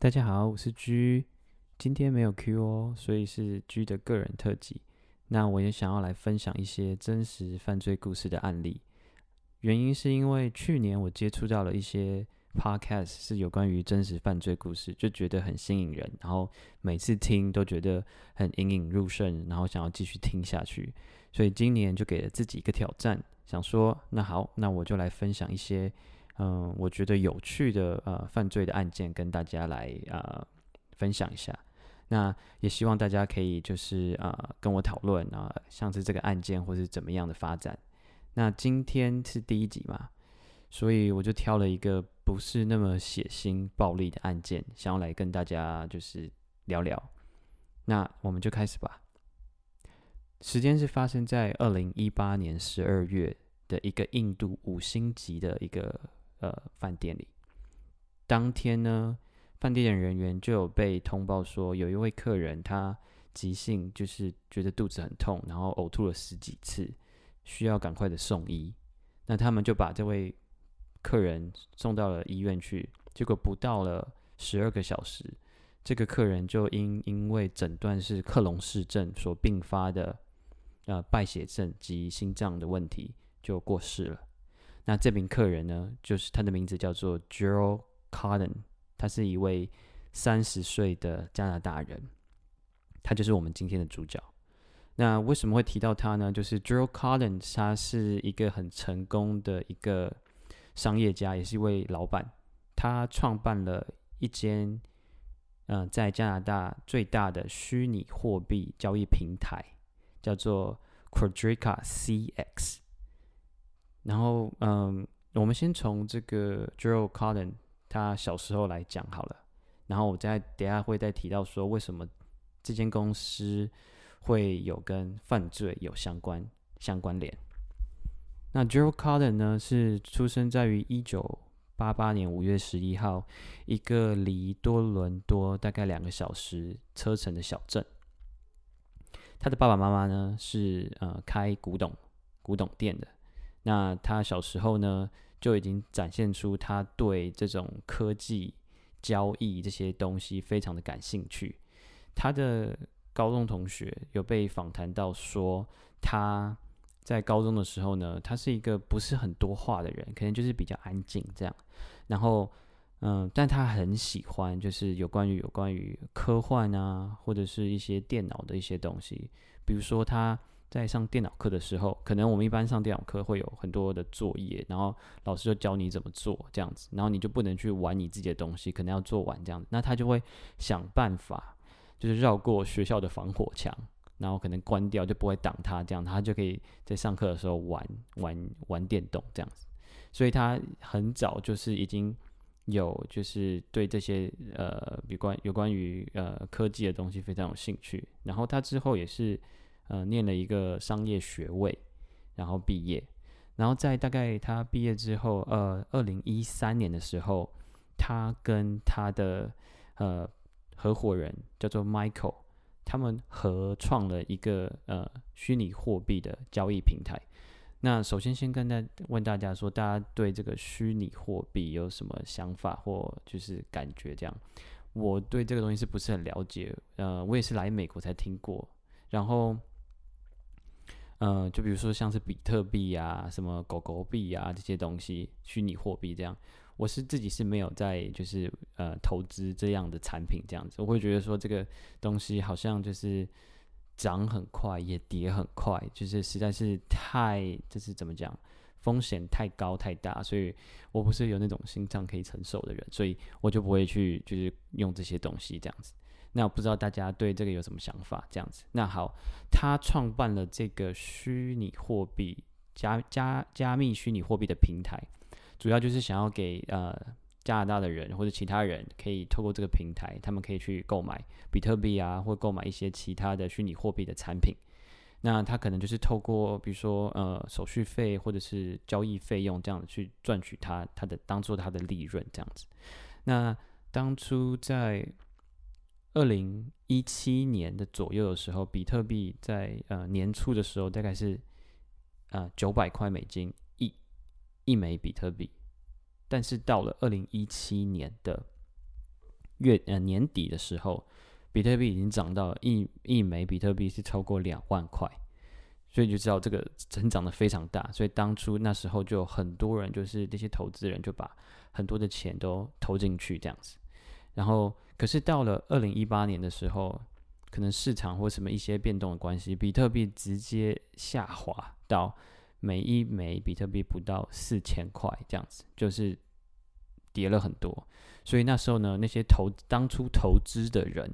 大家好，我是 G，今天没有 Q 哦，所以是 G 的个人特辑。那我也想要来分享一些真实犯罪故事的案例，原因是因为去年我接触到了一些 Podcast 是有关于真实犯罪故事，就觉得很吸引人，然后每次听都觉得很引引入胜，然后想要继续听下去。所以今年就给了自己一个挑战，想说那好，那我就来分享一些嗯，我觉得有趣的呃犯罪的案件跟大家来呃分享一下。那也希望大家可以就是呃跟我讨论啊，像是这个案件或是怎么样的发展。那今天是第一集嘛，所以我就挑了一个不是那么血腥暴力的案件，想要来跟大家就是聊聊。那我们就开始吧。时间是发生在二零一八年十二月的一个印度五星级的一个呃饭店里。当天呢，饭店的人员就有被通报说，有一位客人他急性就是觉得肚子很痛，然后呕吐了十几次，需要赶快的送医。那他们就把这位客人送到了医院去，结果不到了十二个小时，这个客人就因因为诊断是克隆氏症所并发的。呃，败血症及心脏的问题就过世了。那这名客人呢，就是他的名字叫做 Gerald Carden，他是一位三十岁的加拿大人，他就是我们今天的主角。那为什么会提到他呢？就是 Gerald Carden，他是一个很成功的一个商业家，也是一位老板。他创办了一间嗯，在加拿大最大的虚拟货币交易平台。叫做 Quadrica CX，然后嗯，我们先从这个 Gerald Carden 他小时候来讲好了，然后我再等下会再提到说为什么这间公司会有跟犯罪有相关相关联。那 Gerald Carden 呢是出生在于一九八八年五月十一号一个离多伦多大概两个小时车程的小镇。他的爸爸妈妈呢是呃开古董古董店的，那他小时候呢就已经展现出他对这种科技交易这些东西非常的感兴趣。他的高中同学有被访谈到说，他在高中的时候呢，他是一个不是很多话的人，可能就是比较安静这样，然后。嗯，但他很喜欢，就是有关于有关于科幻啊，或者是一些电脑的一些东西。比如说他在上电脑课的时候，可能我们一般上电脑课会有很多的作业，然后老师就教你怎么做这样子，然后你就不能去玩你自己的东西，可能要做完这样子。那他就会想办法，就是绕过学校的防火墙，然后可能关掉就不会挡他，这样他就可以在上课的时候玩玩玩电动这样子。所以他很早就是已经。有就是对这些呃，比关有关于呃科技的东西非常有兴趣。然后他之后也是呃念了一个商业学位，然后毕业。然后在大概他毕业之后，呃，二零一三年的时候，他跟他的呃合伙人叫做 Michael，他们合创了一个呃虚拟货币的交易平台。那首先先跟大问大家说，大家对这个虚拟货币有什么想法或就是感觉？这样，我对这个东西是不是很了解？呃，我也是来美国才听过。然后，呃，就比如说像是比特币啊、什么狗狗币啊这些东西，虚拟货币这样，我是自己是没有在就是呃投资这样的产品这样子。我会觉得说这个东西好像就是。涨很快，也跌很快，就是实在是太，就是怎么讲，风险太高太大，所以我不是有那种心脏可以承受的人，所以我就不会去，就是用这些东西这样子。那我不知道大家对这个有什么想法？这样子，那好，他创办了这个虚拟货币加加加密虚拟货币的平台，主要就是想要给呃。加拿大的人或者其他人可以透过这个平台，他们可以去购买比特币啊，或购买一些其他的虚拟货币的产品。那他可能就是透过比如说呃手续费或者是交易费用这样去赚取他他的当做他的利润这样子。那当初在二零一七年的左右的时候，比特币在呃年初的时候大概是呃九百块美金一一枚比特币，但是到了二零一七年的月呃年底的时候，比特币已经涨到一一枚比特币是超过两万块，所以就知道这个增长的非常大。所以当初那时候就很多人就是这些投资人就把很多的钱都投进去这样子。然后可是到了二零一八年的时候，可能市场或什么一些变动的关系，比特币直接下滑到每一枚比特币不到四千块这样子，就是跌了很多。所以那时候呢，那些投当初投资的人，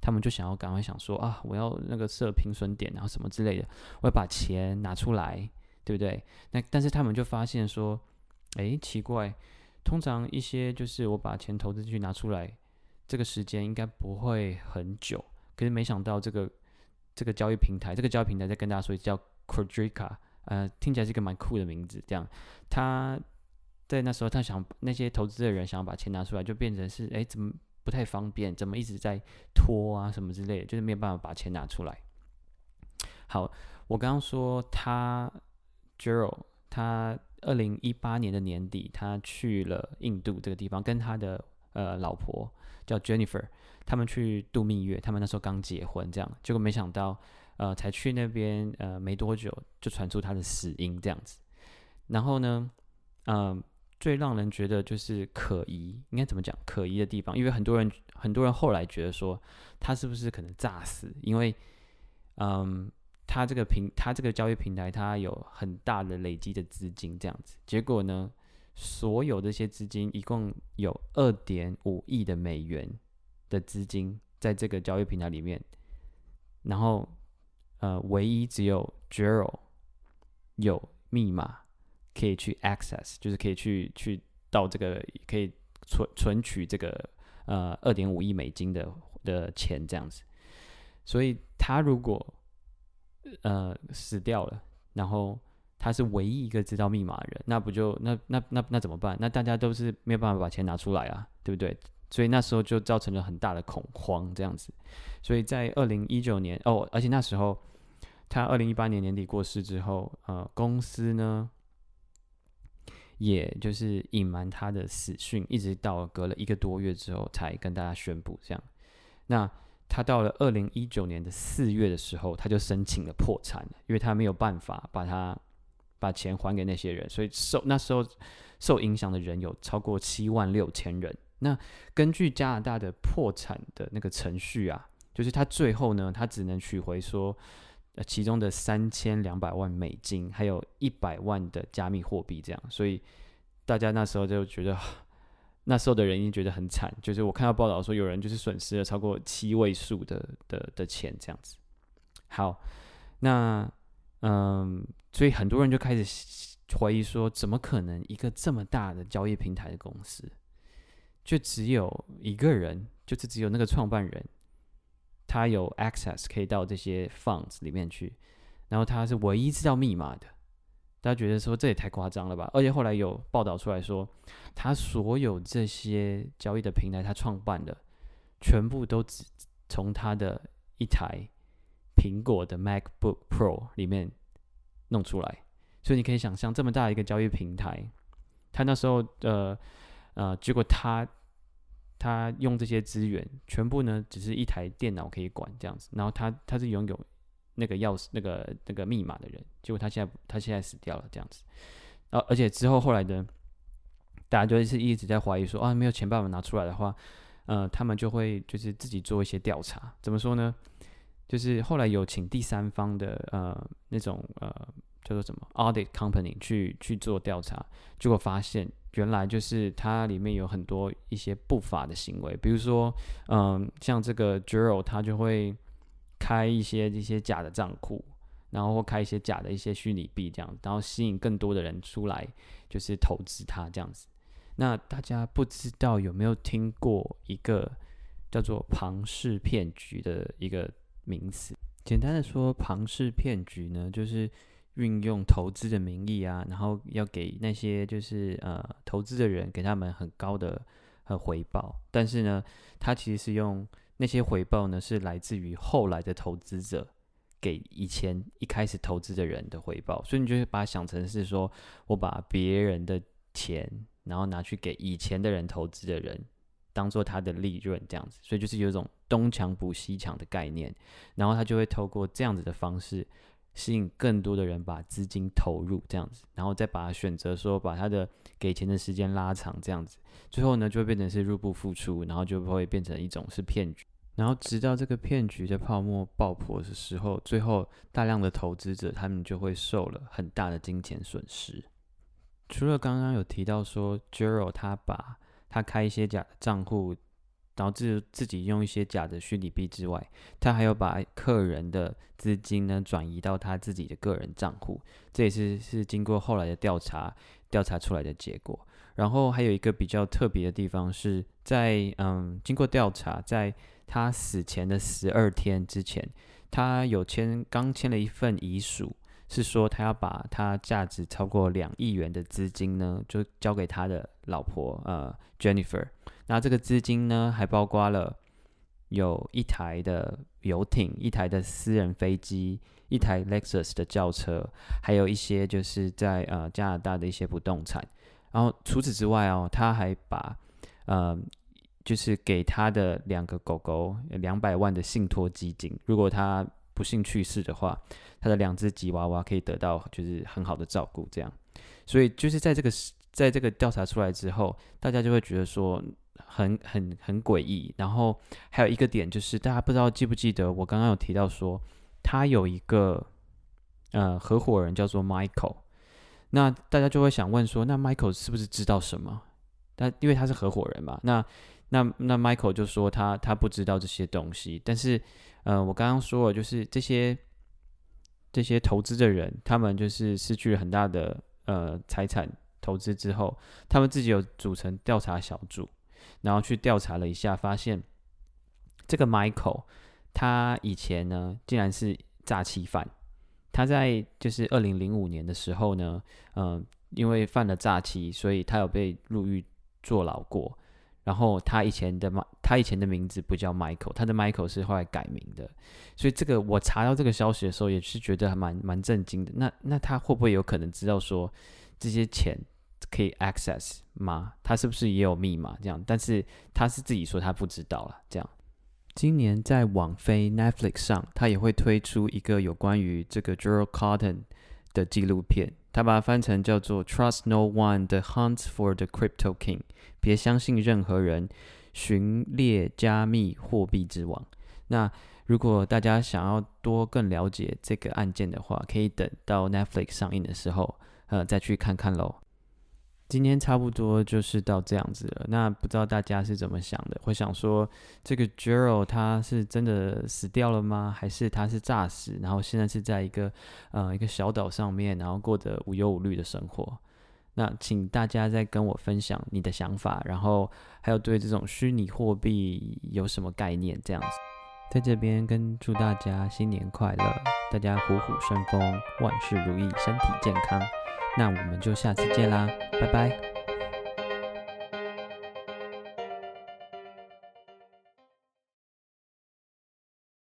他们就想要赶快想说啊，我要那个设平损点，然后什么之类的，我要把钱拿出来，对不对？那但是他们就发现说，哎，奇怪，通常一些就是我把钱投资进去拿出来，这个时间应该不会很久。可是没想到这个这个交易平台，这个交易平台在跟大家说叫 Quadrica，呃，听起来是一个蛮酷的名字。这样，他在那时候他想那些投资的人想要把钱拿出来，就变成是哎怎么不太方便，怎么一直在拖啊什么之类的，就是没有办法把钱拿出来。好，我刚刚说他 Gerald，他二零一八年的年底，他去了印度这个地方，跟他的呃老婆叫 Jennifer。他们去度蜜月，他们那时候刚结婚，这样结果没想到，呃，才去那边呃没多久就传出他的死因这样子。然后呢，嗯，最让人觉得就是可疑，应该怎么讲？可疑的地方，因为很多人很多人后来觉得说他是不是可能诈死？因为，嗯，他这个平他这个交易平台，他有很大的累积的资金这样子。结果呢，所有这些资金一共有二点五亿的美元。的资金在这个交易平台里面，然后呃，唯一只有 Jero 有密码可以去 access，就是可以去去到这个可以存存取这个呃二点五亿美金的的钱这样子。所以他如果呃死掉了，然后他是唯一一个知道密码的人，那不就那那那那怎么办？那大家都是没有办法把钱拿出来啊，对不对？所以那时候就造成了很大的恐慌，这样子。所以在二零一九年哦，而且那时候他二零一八年年底过世之后，呃，公司呢，也就是隐瞒他的死讯，一直到隔了一个多月之后才跟大家宣布这样。那他到了二零一九年的四月的时候，他就申请了破产了，因为他没有办法把他把钱还给那些人，所以受那时候受影响的人有超过七万六千人。那根据加拿大的破产的那个程序啊，就是他最后呢，他只能取回说，呃，其中的三千两百万美金，还有一百万的加密货币这样，所以大家那时候就觉得，那时候的人已经觉得很惨，就是我看到报道说有人就是损失了超过七位数的的的钱这样子。好，那嗯，所以很多人就开始怀疑说，怎么可能一个这么大的交易平台的公司？就只有一个人，就是只有那个创办人，他有 access 可以到这些 funds 里面去，然后他是唯一知道密码的。大家觉得说这也太夸张了吧？而且后来有报道出来说，他所有这些交易的平台他创办的，全部都只从他的一台苹果的 MacBook Pro 里面弄出来。所以你可以想象，这么大一个交易平台，他那时候呃。呃，结果他他用这些资源，全部呢只是一台电脑可以管这样子，然后他他是拥有那个钥匙、那个那个密码的人，结果他现在他现在死掉了这样子，然后而且之后后来的大家就是一直在怀疑说啊，没有钱办法拿出来的话，呃，他们就会就是自己做一些调查，怎么说呢？就是后来有请第三方的呃那种呃叫做什么 audit company 去去做调查，结果发现。原来就是它里面有很多一些不法的行为，比如说，嗯，像这个 Jero，他就会开一些一些假的账户，然后或开一些假的一些虚拟币这样，然后吸引更多的人出来，就是投资它这样子。那大家不知道有没有听过一个叫做庞氏骗局的一个名词？简单的说，庞氏骗局呢，就是。运用投资的名义啊，然后要给那些就是呃投资的人给他们很高的呃回报，但是呢，他其实是用那些回报呢是来自于后来的投资者给以前一开始投资的人的回报，所以你就会把它想成是说我把别人的钱，然后拿去给以前的人投资的人，当做他的利润这样子，所以就是有一种东墙补西墙的概念，然后他就会透过这样子的方式。吸引更多的人把资金投入这样子，然后再把它选择说把他的给钱的时间拉长这样子，最后呢就会变成是入不敷出，然后就会变成一种是骗局，然后直到这个骗局的泡沫爆破的时候，最后大量的投资者他们就会受了很大的金钱损失。除了刚刚有提到说 j e r o 他把他开一些假的账户。导致自己用一些假的虚拟币之外，他还有把客人的资金呢转移到他自己的个人账户，这也是是经过后来的调查调查出来的结果。然后还有一个比较特别的地方是在嗯，经过调查，在他死前的十二天之前，他有签刚签了一份遗属，是说他要把他价值超过两亿元的资金呢，就交给他的老婆呃 Jennifer。那这个资金呢，还包括了有一台的游艇、一台的私人飞机、一台 Lexus 的轿车，还有一些就是在呃加拿大的一些不动产。然后除此之外哦，他还把呃就是给他的两个狗狗两百万的信托基金，如果他不幸去世的话，他的两只吉娃娃可以得到就是很好的照顾。这样，所以就是在这个在这个调查出来之后，大家就会觉得说。很很很诡异，然后还有一个点就是，大家不知道记不记得我刚刚有提到说，他有一个呃合伙人叫做 Michael，那大家就会想问说，那 Michael 是不是知道什么？但因为他是合伙人嘛，那那那 Michael 就说他他不知道这些东西，但是呃我刚刚说了，就是这些这些投资的人，他们就是失去了很大的呃财产投资之后，他们自己有组成调查小组。然后去调查了一下，发现这个 Michael 他以前呢，竟然是诈欺犯。他在就是二零零五年的时候呢，嗯，因为犯了诈欺，所以他有被入狱坐牢过。然后他以前的他以前的名字不叫 Michael，他的 Michael 是后来改名的。所以这个我查到这个消息的时候，也是觉得还蛮蛮震惊的。那那他会不会有可能知道说这些钱？可以 access 吗？他是不是也有密码？这样，但是他是自己说他不知道了。这样，今年在网飞 Netflix 上，他也会推出一个有关于这个 Gerald Cotton 的纪录片，他把它翻成叫做 Trust No One: The Hunt for the Crypto King，别相信任何人，寻猎加密货币之王。那如果大家想要多更了解这个案件的话，可以等到 Netflix 上映的时候，呃，再去看看喽。今天差不多就是到这样子了。那不知道大家是怎么想的？会想说这个 Gerald 他是真的死掉了吗？还是他是诈死？然后现在是在一个呃一个小岛上面，然后过着无忧无虑的生活？那请大家再跟我分享你的想法，然后还有对这种虚拟货币有什么概念？这样子，在这边跟祝大家新年快乐，大家虎虎生风，万事如意，身体健康。那我们就下次见啦，拜拜。